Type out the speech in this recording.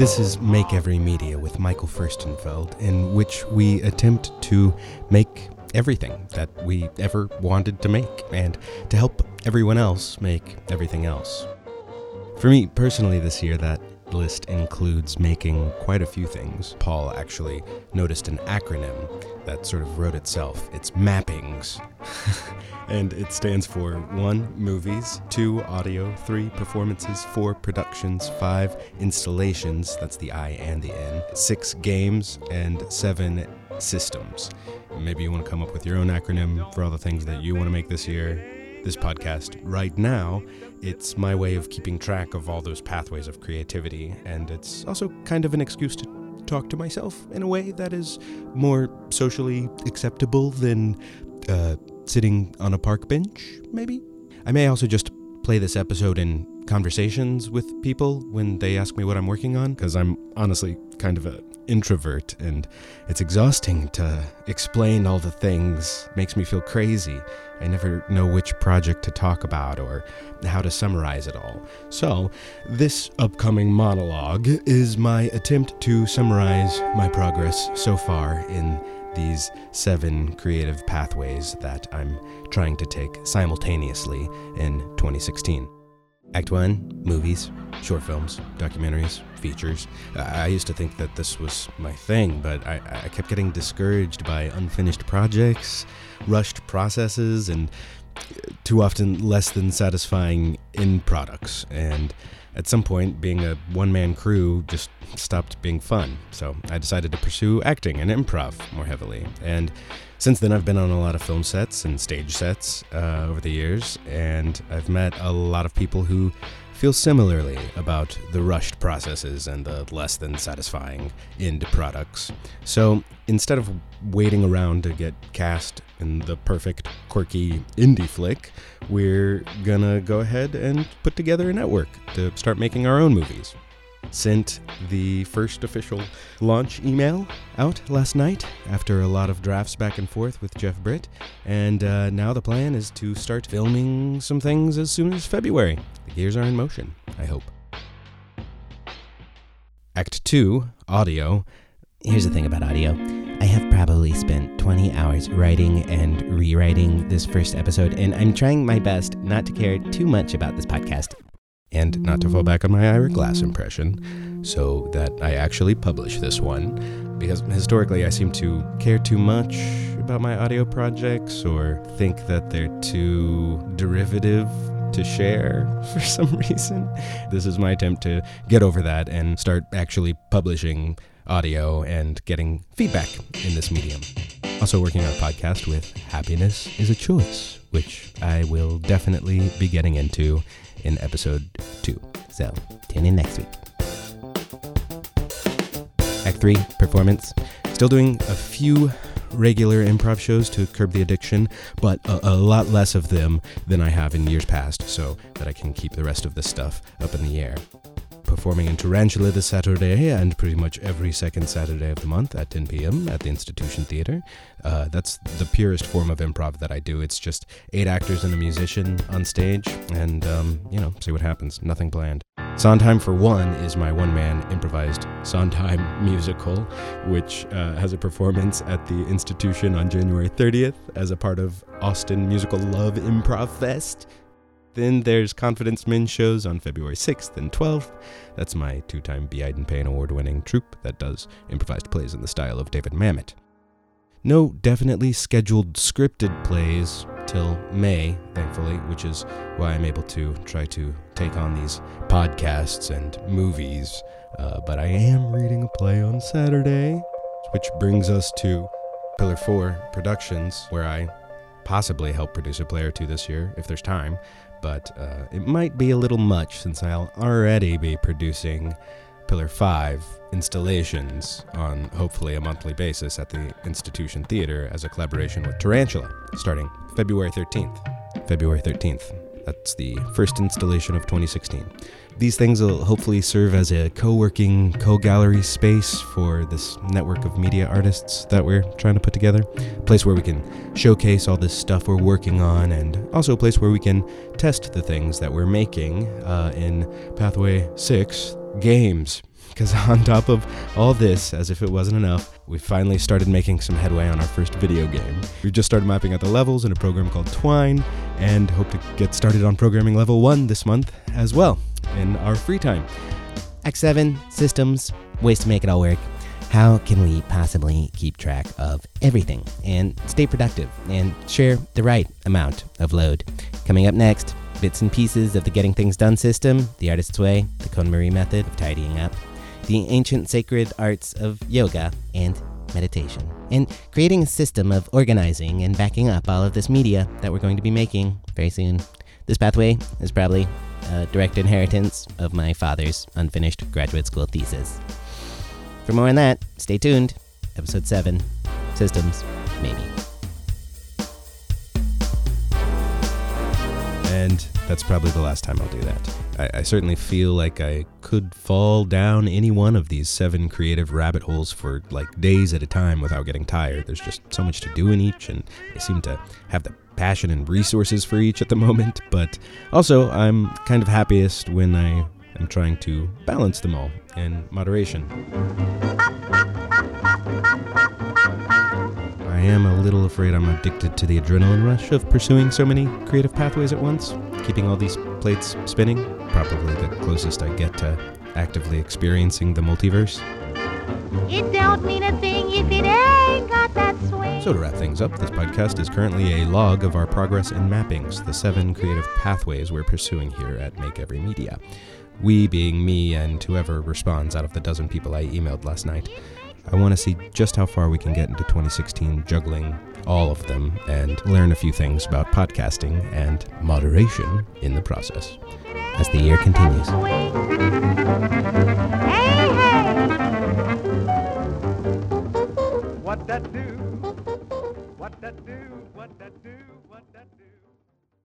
This is Make Every Media with Michael Furstenfeld, in which we attempt to make everything that we ever wanted to make and to help everyone else make everything else. For me personally, this year, that list includes making quite a few things. Paul actually noticed an acronym that sort of wrote itself. It's MAPPINGS. and it stands for one, movies, two, audio, three, performances, four, productions, five, installations, that's the I and the N, six, games, and seven, systems. Maybe you want to come up with your own acronym for all the things that you want to make this year. This podcast, right now, it's my way of keeping track of all those pathways of creativity, and it's also kind of an excuse to talk to myself in a way that is more socially acceptable than uh, sitting on a park bench, maybe? I may also just play this episode in conversations with people when they ask me what I'm working on, because I'm honestly kind of an introvert and it's exhausting to explain all the things. Makes me feel crazy. I never know which project to talk about or how to summarize it all. So, this upcoming monologue is my attempt to summarize my progress so far in these seven creative pathways that I'm trying to take simultaneously in 2016. Act 1 movies, short films, documentaries, features. I used to think that this was my thing, but I, I kept getting discouraged by unfinished projects, rushed processes, and too often less than satisfying end products. And at some point, being a one man crew just stopped being fun. So I decided to pursue acting and improv more heavily. And since then, I've been on a lot of film sets and stage sets uh, over the years, and I've met a lot of people who feel similarly about the rushed processes and the less than satisfying end products. So instead of waiting around to get cast in the perfect, quirky indie flick, we're gonna go ahead and put together a network to start making our own movies sent the first official launch email out last night after a lot of drafts back and forth with Jeff Britt. And uh, now the plan is to start filming some things as soon as February. The gears are in motion, I hope. Act 2, audio. Here's the thing about audio. I have probably spent 20 hours writing and rewriting this first episode, and I'm trying my best not to care too much about this podcast and not to fall back on my Ira Glass impression, so that I actually publish this one. Because historically, I seem to care too much about my audio projects or think that they're too derivative to share for some reason. This is my attempt to get over that and start actually publishing audio and getting feedback in this medium. Also, working on a podcast with Happiness is a Choice, which I will definitely be getting into in episode two. So tune in next week. Act three, performance. Still doing a few regular improv shows to curb the addiction, but a, a, lot less of them than I have in years past, so that I can keep the rest of this stuff up in the air performing in Tarantula this Saturday and pretty much every second Saturday of the month at 10 p.m. at the Institution Theater. Uh, that's the purest form of improv that I do. It's just eight actors and a musician on stage, and, um, you know, see what happens. Nothing planned. Sondheim for One is my one man improvised Sondheim musical, which uh, has a performance at the institution on January 30th as a part of Austin Musical Love Improv Fest. Then there's Confidence Men shows on February 6th and 12th. That's my two time B. Payne award winning troupe that does improvised plays in the style of David Mamet. No definitely scheduled scripted plays till May, thankfully, which is why I'm able to try to take on these podcasts and movies. Uh, but I am reading a play on Saturday, which brings us to Pillar 4 Productions, where I possibly help produce a play or two this year if there's time but uh, it might be a little much since I'll already be producing Pillar 5 installations on hopefully a monthly basis at the Institution Theater as a collaboration with Tarantula starting February 13th. February 13th. That's the first installation of 2016. These things will hopefully serve as a co working, co gallery space for this network of media artists that we're trying to put together. A place where we can showcase all this stuff we're working on, and also a place where we can test the things that we're making uh, in Pathway 6 games. because on top of all this, as if it wasn't enough, we finally started making some headway on our first video game. We've just started mapping out the levels in a program called Twine, and hope to get started on programming level 1 this month as well, in our free time. X7 Systems, ways to make it all work. How can we possibly keep track of everything and stay productive and share the right amount of load? Coming up next, bits and pieces of the Getting Things Done system, the artist's way, the KonMari method of tidying up, the ancient sacred arts of yoga and meditation, and creating a system of organizing and backing up all of this media that we're going to be making very soon. This pathway is probably a direct inheritance of my father's unfinished graduate school thesis. For more on that, stay tuned. Episode 7 Systems, maybe. And that's probably the last time I'll do that. I, I, certainly feel like I could fall down any one of these seven creative rabbit holes for like days at a time without getting tired. There's just so much to do in each, and I seem to have the passion and resources for each at the moment. But also, I'm kind of happiest when I am trying to balance them all in moderation. I am a little afraid I'm addicted to the adrenaline rush of pursuing so many creative pathways at once, keeping all these plates spinning. Probably the closest I get to actively experiencing the multiverse. It don't mean a thing if it ain't got that swing. So to wrap things up, this podcast is currently a log of our progress in mappings, the seven creative pathways we're pursuing here at Make Every Media. We being me and whoever responds out of the dozen people I emailed last night. I want to see just how far we can get into 2016 juggling all of them and learn a few things about podcasting and moderation in the process as the year continues. What that do? What that do? What that do?